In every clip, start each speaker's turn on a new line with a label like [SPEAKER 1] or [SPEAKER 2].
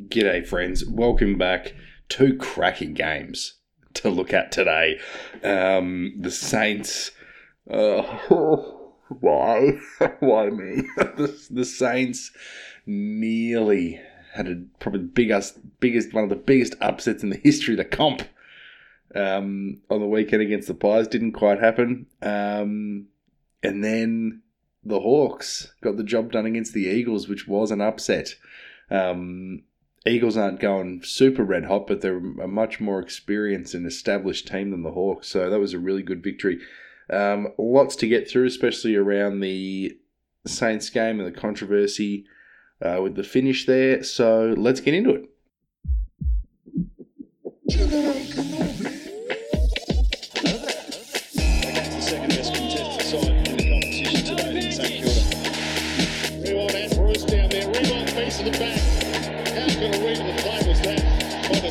[SPEAKER 1] G'day, friends. Welcome back. Two cracking games to look at today. Um, the Saints. Uh, why? why me? the, the Saints nearly had a probably biggest, biggest, one of the biggest upsets in the history of the comp. Um, on the weekend against the Pies didn't quite happen. Um, and then the Hawks got the job done against the Eagles, which was an upset. Um, Eagles aren't going super red hot, but they're a much more experienced and established team than the Hawks. So that was a really good victory. Um, lots to get through, especially around the Saints game and the controversy uh, with the finish there. So let's get into it.
[SPEAKER 2] The back.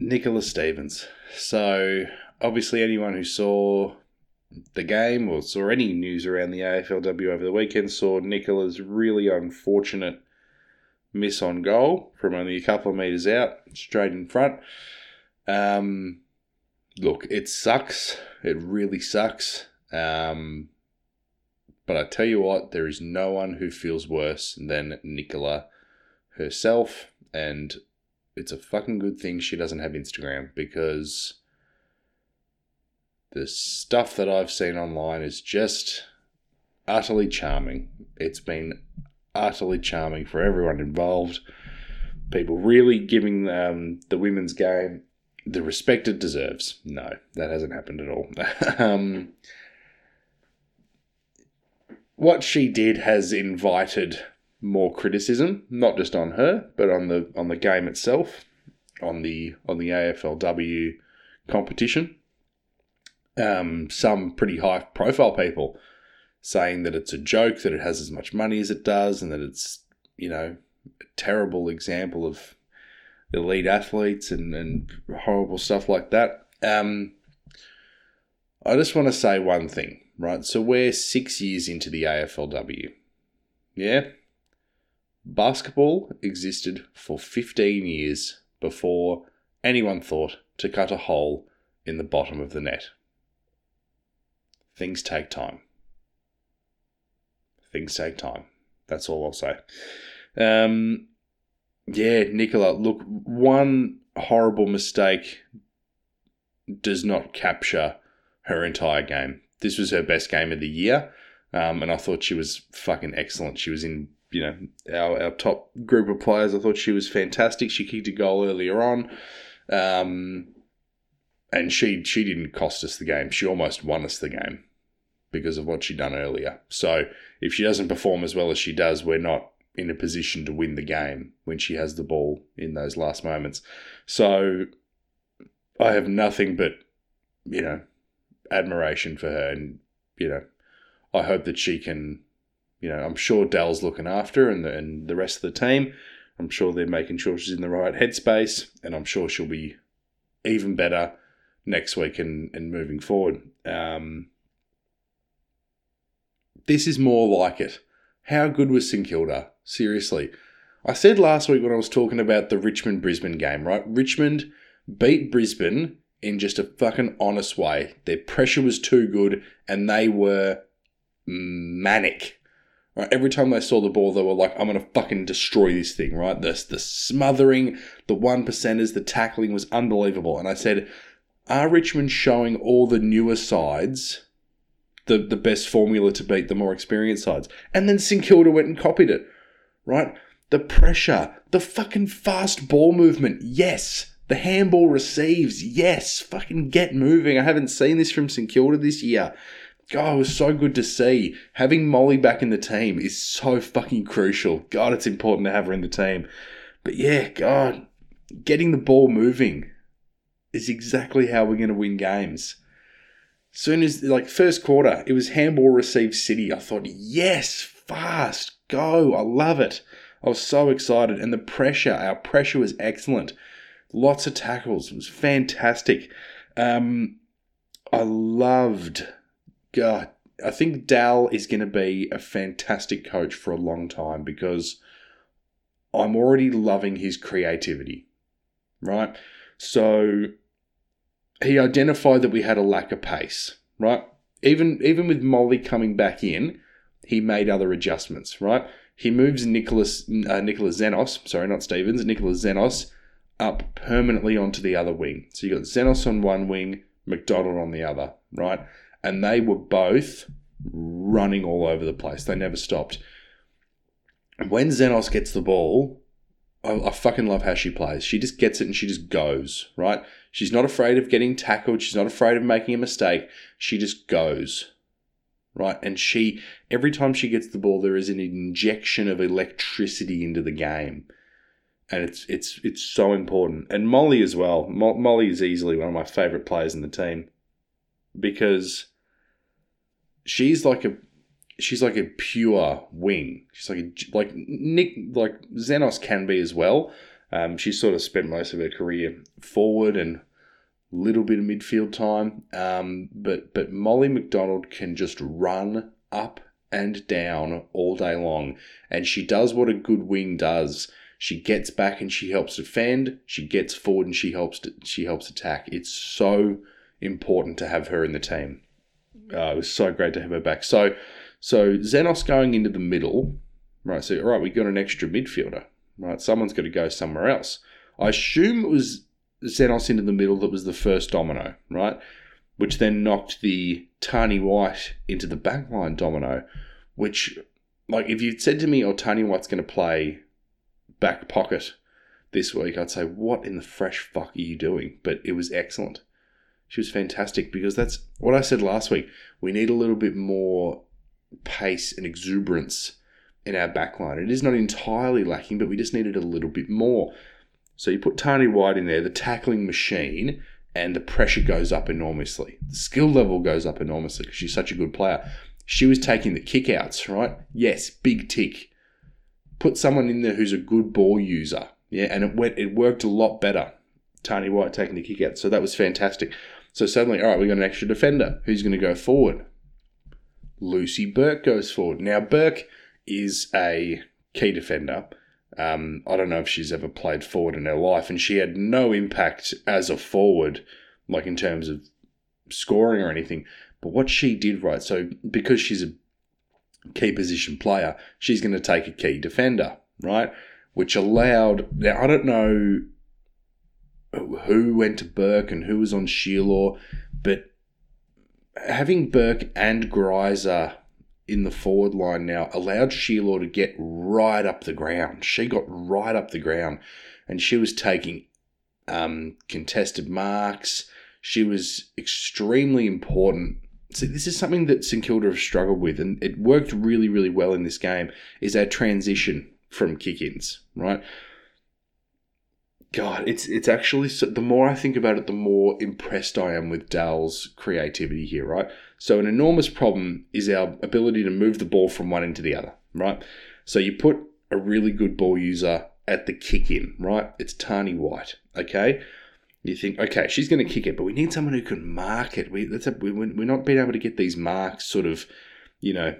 [SPEAKER 1] Nicholas Stevens. So, obviously, anyone who saw the game or saw any news around the AFLW over the weekend saw Nicola's really unfortunate miss on goal from only a couple of metres out, straight in front. Um, look, it sucks. It really sucks. Um, but I tell you what, there is no one who feels worse than Nicola herself, and it's a fucking good thing she doesn't have Instagram because the stuff that I've seen online is just utterly charming. It's been utterly charming for everyone involved. People really giving um, the women's game the respect it deserves. No, that hasn't happened at all. um, what she did has invited more criticism, not just on her, but on the on the game itself, on the on the AFLW competition. Um, some pretty high profile people saying that it's a joke, that it has as much money as it does, and that it's you know a terrible example of elite athletes and, and horrible stuff like that. Um, I just want to say one thing, right? So we're six years into the AFLW. Yeah? Basketball existed for 15 years before anyone thought to cut a hole in the bottom of the net. Things take time. Things take time. That's all I'll say. Um, yeah, Nicola, look, one horrible mistake does not capture her entire game. This was her best game of the year, um, and I thought she was fucking excellent. She was in, you know, our, our top group of players. I thought she was fantastic. She kicked a goal earlier on, um, and she she didn't cost us the game. She almost won us the game because of what she'd done earlier. So if she doesn't perform as well as she does, we're not in a position to win the game when she has the ball in those last moments. So I have nothing but, you know, admiration for her. And, you know, I hope that she can, you know, I'm sure Dal's looking after and the, and the rest of the team. I'm sure they're making sure she's in the right headspace. And I'm sure she'll be even better next week and, and moving forward. Um, this is more like it. How good was St Kilda? Seriously. I said last week when I was talking about the Richmond Brisbane game, right? Richmond beat Brisbane in just a fucking honest way. Their pressure was too good and they were manic. Right? Every time they saw the ball, they were like, I'm going to fucking destroy this thing, right? The, the smothering, the one percenters, the tackling was unbelievable. And I said, are Richmond showing all the newer sides the, the best formula to beat the more experienced sides? And then St Kilda went and copied it, right? The pressure, the fucking fast ball movement, yes. The handball receives, yes. Fucking get moving. I haven't seen this from St Kilda this year. God, it was so good to see. Having Molly back in the team is so fucking crucial. God, it's important to have her in the team. But yeah, God, getting the ball moving is exactly how we're going to win games. Soon as, like, first quarter, it was handball received City. I thought, yes, fast, go. I love it. I was so excited. And the pressure, our pressure was excellent. Lots of tackles. It was fantastic. Um, I loved, God, I think Dal is going to be a fantastic coach for a long time because I'm already loving his creativity, right? So he identified that we had a lack of pace, right? Even even with Molly coming back in, he made other adjustments, right? He moves Nicholas uh, Nicholas Xenos, sorry, not Stevens, Nicholas Xenos up permanently onto the other wing. So you got Xenos on one wing, McDonald on the other, right? And they were both running all over the place. They never stopped. When Xenos gets the ball, I, I fucking love how she plays. She just gets it and she just goes, right? She's not afraid of getting tackled. She's not afraid of making a mistake. She just goes, right? And she, every time she gets the ball, there is an injection of electricity into the game. And it's it's it's so important. And Molly as well. Mo- Molly is easily one of my favorite players in the team because she's like a she's like a pure wing. She's like a, like Nick like Xenos can be as well. Um, she's sort of spent most of her career forward and little bit of midfield time. Um, but but Molly McDonald can just run up and down all day long, and she does what a good wing does. She gets back and she helps defend. She gets forward and she helps she helps attack. It's so important to have her in the team. Uh, it was so great to have her back. So so Xenos going into the middle, right? So all right, we got an extra midfielder, right? Someone's got to go somewhere else. I assume it was Xenos into the middle that was the first domino, right? Which then knocked the Tarni White into the backline domino, which, like, if you'd said to me, oh, Tarni White's going to play back pocket this week, I'd say, what in the fresh fuck are you doing? But it was excellent. She was fantastic because that's what I said last week. We need a little bit more pace and exuberance in our backline. It is not entirely lacking, but we just needed a little bit more. So you put Tarni White in there, the tackling machine, and the pressure goes up enormously. The skill level goes up enormously because she's such a good player. She was taking the kickouts, right? Yes, big tick. Put someone in there who's a good ball user, yeah, and it went. It worked a lot better. Tarni White taking the kickouts, so that was fantastic. So suddenly, all right, we've got an extra defender who's going to go forward. Lucy Burke goes forward. Now Burke is a key defender um, I don't know if she's ever played forward in her life, and she had no impact as a forward, like in terms of scoring or anything. But what she did right, so because she's a key position player, she's going to take a key defender, right? Which allowed. Now, I don't know who went to Burke and who was on Shierlaw, but having Burke and Greiser in the forward line now allowed Shierlaw to get right up the ground. She got right up the ground and she was taking um, contested marks. She was extremely important. So this is something that St Kilda have struggled with, and it worked really, really well in this game. Is our transition from kick-ins, right? God, it's it's actually so, the more I think about it, the more impressed I am with Dal's creativity here, right? So an enormous problem is our ability to move the ball from one end to the other, right? So you put a really good ball user at the kick in, right? It's Tarni White, okay? You think, okay, she's going to kick it, but we need someone who can mark it. We, that's a, we, we're not being able to get these marks sort of, you know,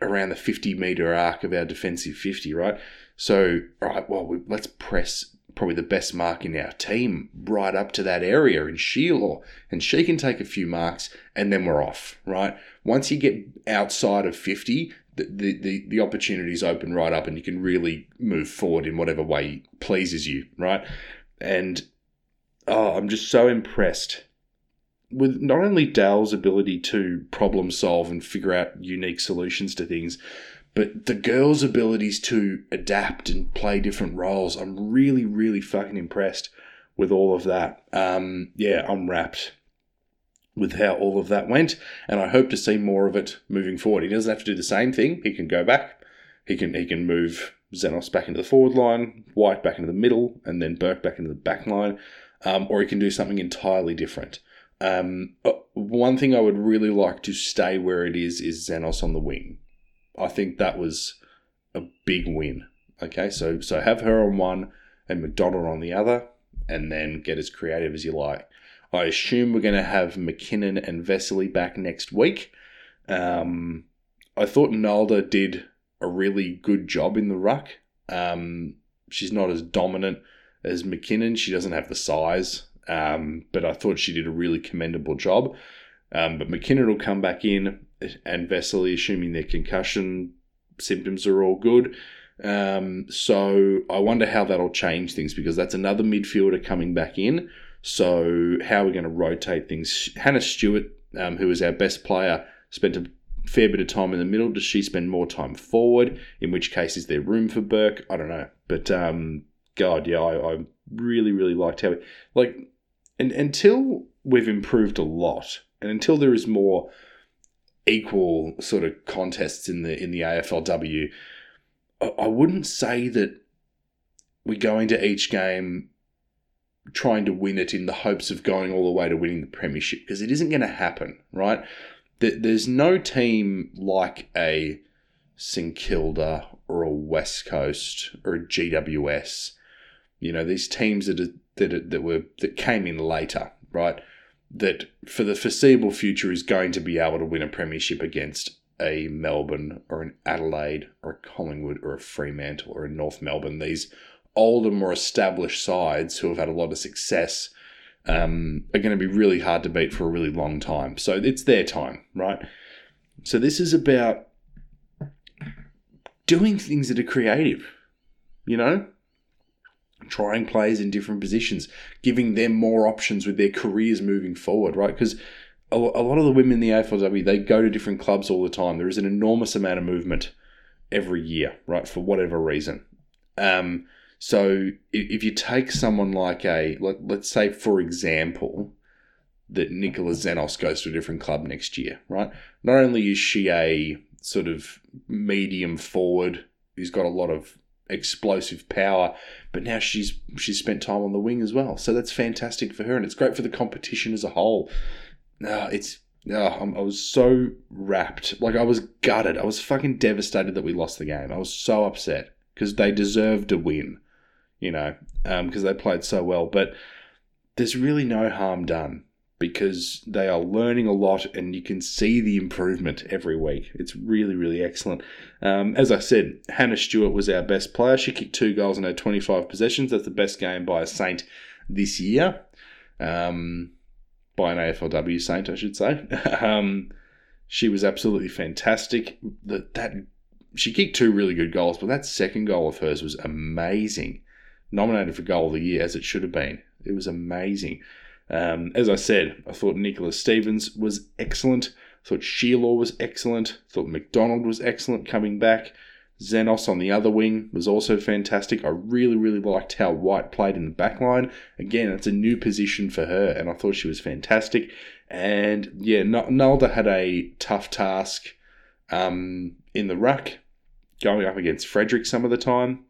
[SPEAKER 1] around the 50 meter arc of our defensive 50, right? So, all right, well, we, let's press probably the best mark in our team right up to that area in Shierlaw, and she can take a few marks, and then we're off, right? Once you get outside of 50, the, the, the, the opportunities open right up, and you can really move forward in whatever way pleases you, right? And oh, I'm just so impressed with not only Dal's ability to problem solve and figure out unique solutions to things, but the girls' abilities to adapt and play different roles, I'm really, really fucking impressed with all of that. Um, yeah, I'm wrapped with how all of that went, and I hope to see more of it moving forward. He doesn't have to do the same thing. He can go back. He can he can move Xenos back into the forward line, White back into the middle, and then Burke back into the back line. Um, or he can do something entirely different. Um, uh, one thing I would really like to stay where it is is Xenos on the wing. I think that was a big win. Okay, so so have her on one and McDonald on the other, and then get as creative as you like. I assume we're going to have McKinnon and Vesely back next week. Um, I thought Nalda did a really good job in the ruck. Um, she's not as dominant as McKinnon. She doesn't have the size, um, but I thought she did a really commendable job. Um, but McKinnon will come back in, and Vesely, assuming their concussion symptoms are all good. Um, so I wonder how that'll change things because that's another midfielder coming back in. So how are we going to rotate things? Hannah Stewart, um, who is our best player, spent a fair bit of time in the middle. Does she spend more time forward? In which case, is there room for Burke? I don't know. But um, God, yeah, I, I really, really liked how, like, and until we've improved a lot, and until there is more equal sort of contests in the in the AFLW, I, wouldn't say that we go into each game trying to win it in the hopes of going all the way to winning the premiership because it isn't going to happen, right? There's no team like a St Kilda or a West Coast or a GWS. You know these teams that are, that are, that were that came in later, right? That for the foreseeable future is going to be able to win a premiership against a Melbourne or an Adelaide or a Collingwood or a Fremantle or a North Melbourne. These older, more established sides who have had a lot of success um, are going to be really hard to beat for a really long time. So it's their time, right? So this is about doing things that are creative, you know? Trying players in different positions, giving them more options with their careers moving forward, right? Because a, lot of the women in the AFLW, they go to different clubs all the time. There is an enormous amount of movement every year, right, for whatever reason. Um, so if you take someone like a, let, let's say, for example, that Nicola Xenos goes to a different club next year, right? Not only is she a sort of medium forward who's got a lot of explosive power, but now she's she's spent time on the wing as well. So that's fantastic for her, and it's great for the competition as a whole. No, it's I was so wrapped, like I was gutted. I was fucking devastated that we lost the game. I was so upset because they deserved a win you know, because um, they played so well. But there's really no harm done because they are learning a lot and you can see the improvement every week. It's really, really excellent. Um, as I said, Hannah Stewart was our best player. She kicked two goals in her 25 possessions. That's the best game by a Saint this year. Um, by an AFLW Saint, I should say. um, she was absolutely fantastic. That, that she kicked two really good goals, but that second goal of hers was amazing nominated for goal of the year as it should have been. It was amazing. Um, as I said, I thought Nicola Stevens was excellent. I thought Shierlaw was excellent. I thought McDonald was excellent coming back. Xenos on the other wing was also fantastic. I really, really liked how White played in the back line. Again, it's a new position for her, and I thought she was fantastic. And yeah, Nalda had a tough task um, in the ruck, going up against Frederick some of the time.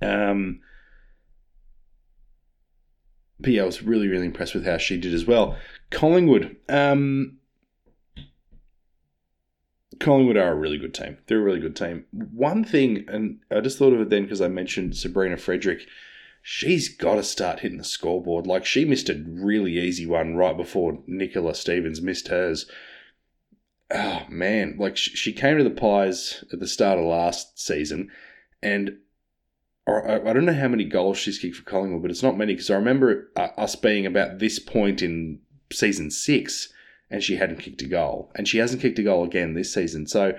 [SPEAKER 1] Um, but yeah, I was really, really impressed with how she did as well. Collingwood. Um, Collingwood are a really good team. They're a really good team. One thing, and I just thought of it then because I mentioned Sabrina Frederick. She's got to start hitting the scoreboard. Like she missed a really easy one right before Nicola Stevens missed hers. Oh man, like she came to the Pies at the start of last season, and I don't know how many goals she's kicked for Collingwood, but it's not many because I remember uh, us being about this point in season six and she hadn't kicked a goal. And she hasn't kicked a goal again this season. So,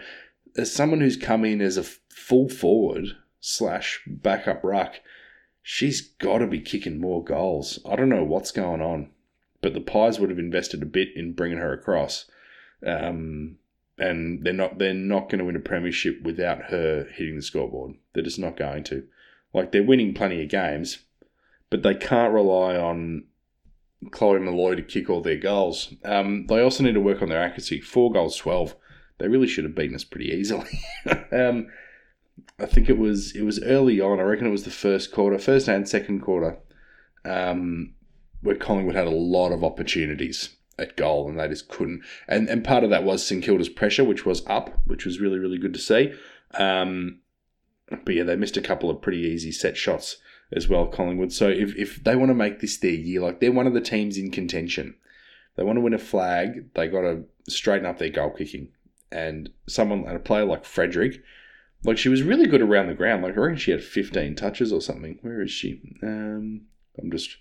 [SPEAKER 1] as someone who's come in as a full forward slash backup ruck, she's got to be kicking more goals. I don't know what's going on, but the Pies would have invested a bit in bringing her across. Um, and they're not they're not going to win a premiership without her hitting the scoreboard. They're just not going to. Like they're winning plenty of games, but they can't rely on Chloe Molloy to kick all their goals. Um, they also need to work on their accuracy. Four goals, 12. They really should have beaten us pretty easily. um, I think it was it was early on. I reckon it was the first quarter, first and second quarter, um, where Collingwood had a lot of opportunities at goal and they just couldn't. And and part of that was St Kilda's pressure, which was up, which was really really good to see. Um, but yeah, they missed a couple of pretty easy set shots as well, Collingwood. So if, if they want to make this their year, like they're one of the teams in contention, they want to win a flag, they got to straighten up their goal kicking. And someone, and a player like Frederick, like she was really good around the ground. Like I reckon she had 15 touches or something. Where is she? Um, I'm just,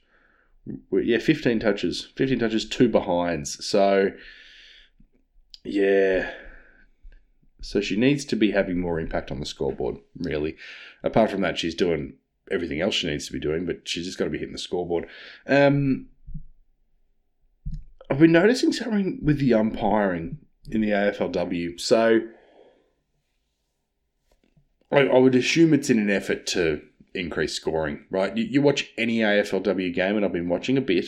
[SPEAKER 1] yeah, 15 touches, 15 touches, two behinds. So, yeah. So she needs to be having more impact on the scoreboard, really. Apart from that, she's doing everything else she needs to be doing, but she's just got to be hitting the scoreboard. Um, I've been noticing something with the umpiring in the AFLW. So I, I would assume it's in an effort to increase scoring, right? You, you watch any AFLW game, and I've been watching a bit.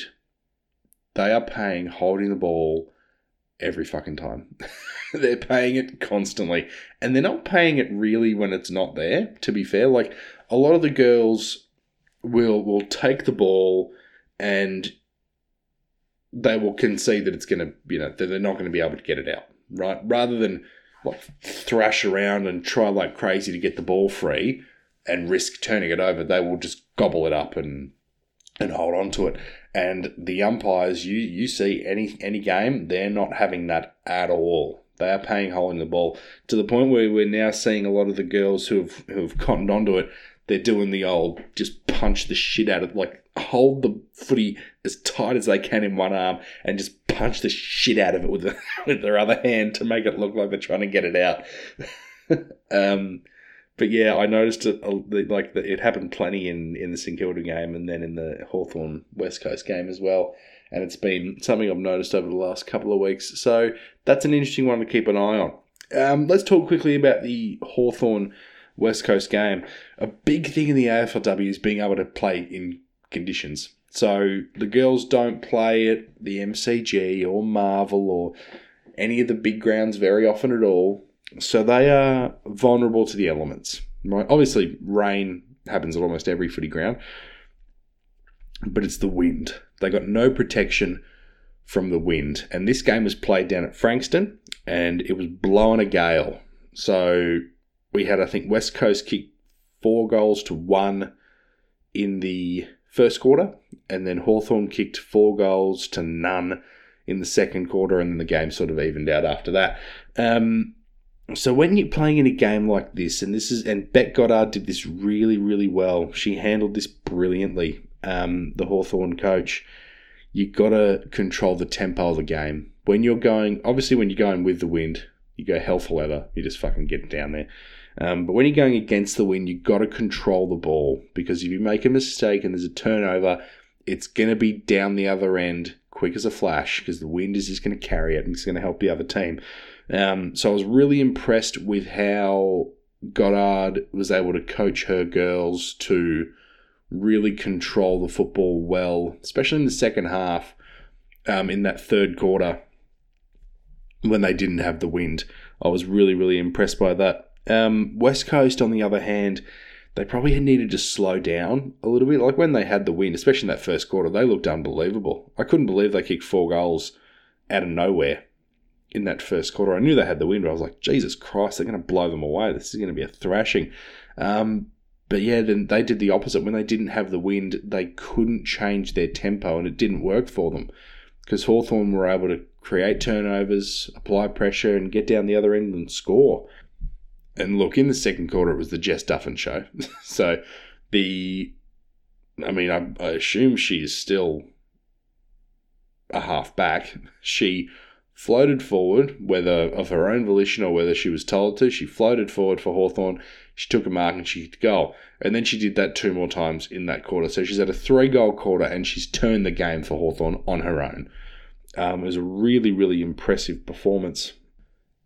[SPEAKER 1] They are paying holding the ball every fucking time. they're paying it constantly. And they're not paying it really when it's not there, to be fair. Like a lot of the girls will will take the ball and they will concede that it's gonna you know, they're not gonna be able to get it out. Right? Rather than like thrash around and try like crazy to get the ball free and risk turning it over, they will just gobble it up and and hold on to it. And the umpires, you you see any any game, they're not having that at all. They are paying holding the ball to the point where we're now seeing a lot of the girls who have who have cottoned onto it. They're doing the old just punch the shit out of like hold the footy as tight as they can in one arm and just punch the shit out of it with the, with their other hand to make it look like they're trying to get it out. um, but yeah, I noticed it like it happened plenty in in the St Kilda game and then in the Hawthorn West Coast game as well and it's been something I've noticed over the last couple of weeks. So that's an interesting one to keep an eye on. Um, let's talk quickly about the Hawthorn West Coast game. A big thing in the AFLW is being able to play in conditions. So the girls don't play at the MCG or Marvel or any of the big grounds very often at all. So they are vulnerable to the elements. Right? Obviously, rain happens at almost every footy ground, but it's the wind. They got no protection from the wind. And this game was played down at Frankston and it was blowing a gale. So we had, I think, West Coast kick four goals to one in the first quarter, and then Hawthorn kicked four goals to none in the second quarter, and then the game sort of evened out after that. Um, so when you're playing in a game like this, and this is and Bec Goddard did this really, really well. She handled this brilliantly um, the Hawthorn coach, you got to control the tempo of the game. When you're going, obviously, when you're going with the wind, you go hell for leather. You just fucking get down there. Um, but when you're going against the wind, you've got to control the ball because if you make a mistake and there's a turnover, it's to be down the other end quick as a flash because the wind is just to carry it and it's to help the other team. Um, so I was really impressed with how Goddard was able to coach her girls to really control the football well, especially in the second half, um, in that third quarter when they didn't have the wind. I was really, really impressed by that. Um, West Coast, on the other hand, they probably needed to slow down a little bit. Like when they had the wind, especially in that first quarter, they looked unbelievable. I couldn't believe they kicked four goals out of nowhere in that first quarter. I knew they had the wind, but I was like, Jesus Christ, they're going to blow them away. This is going to be a thrashing. Um, but yeah, then they did the opposite. When they didn't have the wind, they couldn't change their tempo and it didn't work for them because Hawthorn were able to create turnovers, apply pressure, and get down the other end and score. And look, in the second quarter, it was the Jess Duffin show. so the, I mean, I, I assume she's still a half back. She floated forward, whether of her own volition or whether she was told to. She floated forward for Hawthorn. She took a mark and she hit goal. And then she did that two more times in that quarter. So she's at a three goal quarter and she's turned the game for Hawthorn on her own. Um, it was a really, really impressive performance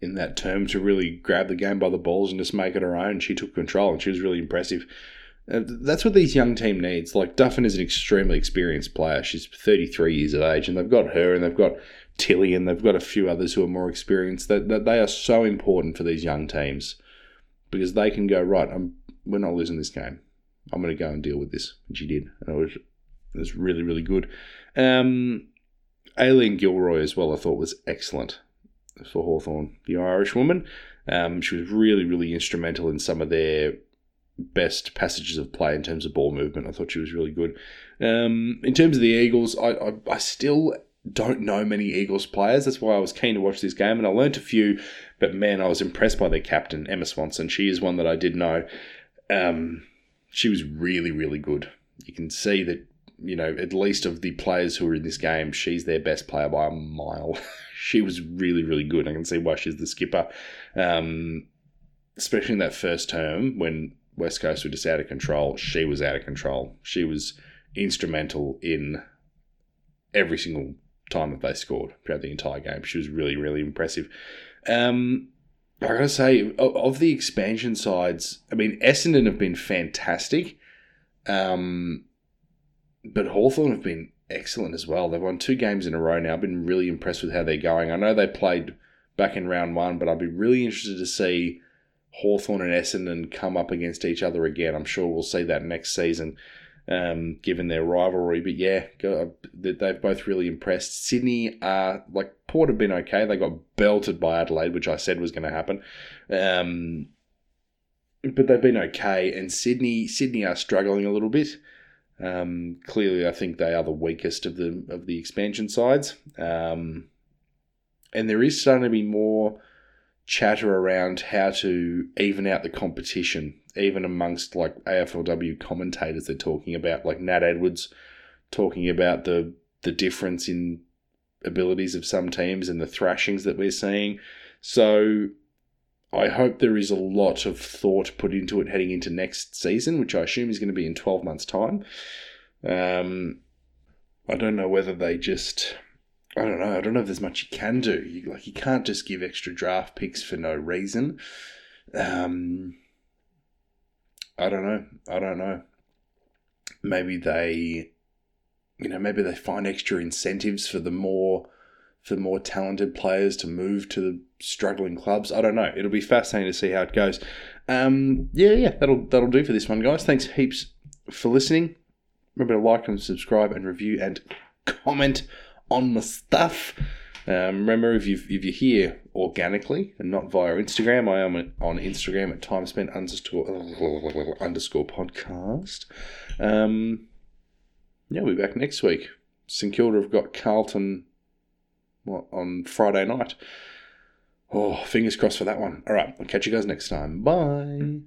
[SPEAKER 1] in that term to really grab the game by the balls and just make it her own. She took control and she was really impressive. Uh, that's what these young team needs. Like Duffin is an extremely experienced player. She's 33 years of age, and they've got her, and they've got Tilly, and they've got a few others who are more experienced. That, that they are so important for these young teams because they can go right. I'm we're not losing this game. I'm going to go and deal with this, and she did. And it was it was really really good. Um, Aileen Gilroy as well, I thought was excellent for Hawthorn, the Irish woman. Um, she was really really instrumental in some of their best passages of play in terms of ball movement. I thought she was really good. Um, in terms of the Eagles, I, I, I still don't know many Eagles players. That's why I was keen to watch this game, and I learnt a few. But man, I was impressed by their captain, Emma Swanson. She is one that I did know. Um, she was really, really good. You can see that, you know, at least of the players who are in this game, she's their best player by a mile. she was really, really good. I can see why she's the skipper. Um, especially in that first term when West Coast were just out of control, she was out of control. She was instrumental in every single time that they scored throughout the entire game. She was really, really impressive. Um, I gotta say, of, the expansion sides, I mean, Essendon have been fantastic, um, but Hawthorn have been excellent as well. They've won two games in a row now. I've been really impressed with how they're going. I know they played back in round one, but I'd be really interested to see Hawthorn and Essendon come up against each other again. I'm sure we'll see that next season um, given their rivalry. But yeah, they've both really impressed. Sydney are like Port have been okay. They got belted by Adelaide, which I said was going to happen. Um, but they've been okay. And Sydney, Sydney are struggling a little bit. Um, clearly, I think they are the weakest of the of the expansion sides. Um, and there is starting to be more chatter around how to even out the competition even amongst like AFLW commentators, they're talking about like Nat Edwards talking about the the difference in abilities of some teams and the thrashings that we're seeing. So I hope there is a lot of thought put into it heading into next season, which I assume is going to be in 12 months' time. Um, I don't know whether they just. I don't know. I don't know if there's much you can do. You, like you can't just give extra draft picks for no reason. Um, I don't know. I don't know. Maybe they, you know, maybe they find extra incentives for the more for more talented players to move to the struggling clubs. I don't know. It'll be fascinating to see how it goes. Um, yeah, yeah, that'll that'll do for this one, guys. Thanks heaps for listening. Remember to like and subscribe and review and comment on my stuff. Um, remember, if, you if you're here organically and not via Instagram, I am on Instagram at time spent underscore, underscore podcast. Um, yeah, we'll be back next week. St Kilda have got Carlton what, on Friday night. Oh, fingers crossed for that one. All right, I'll catch you guys next time. Bye.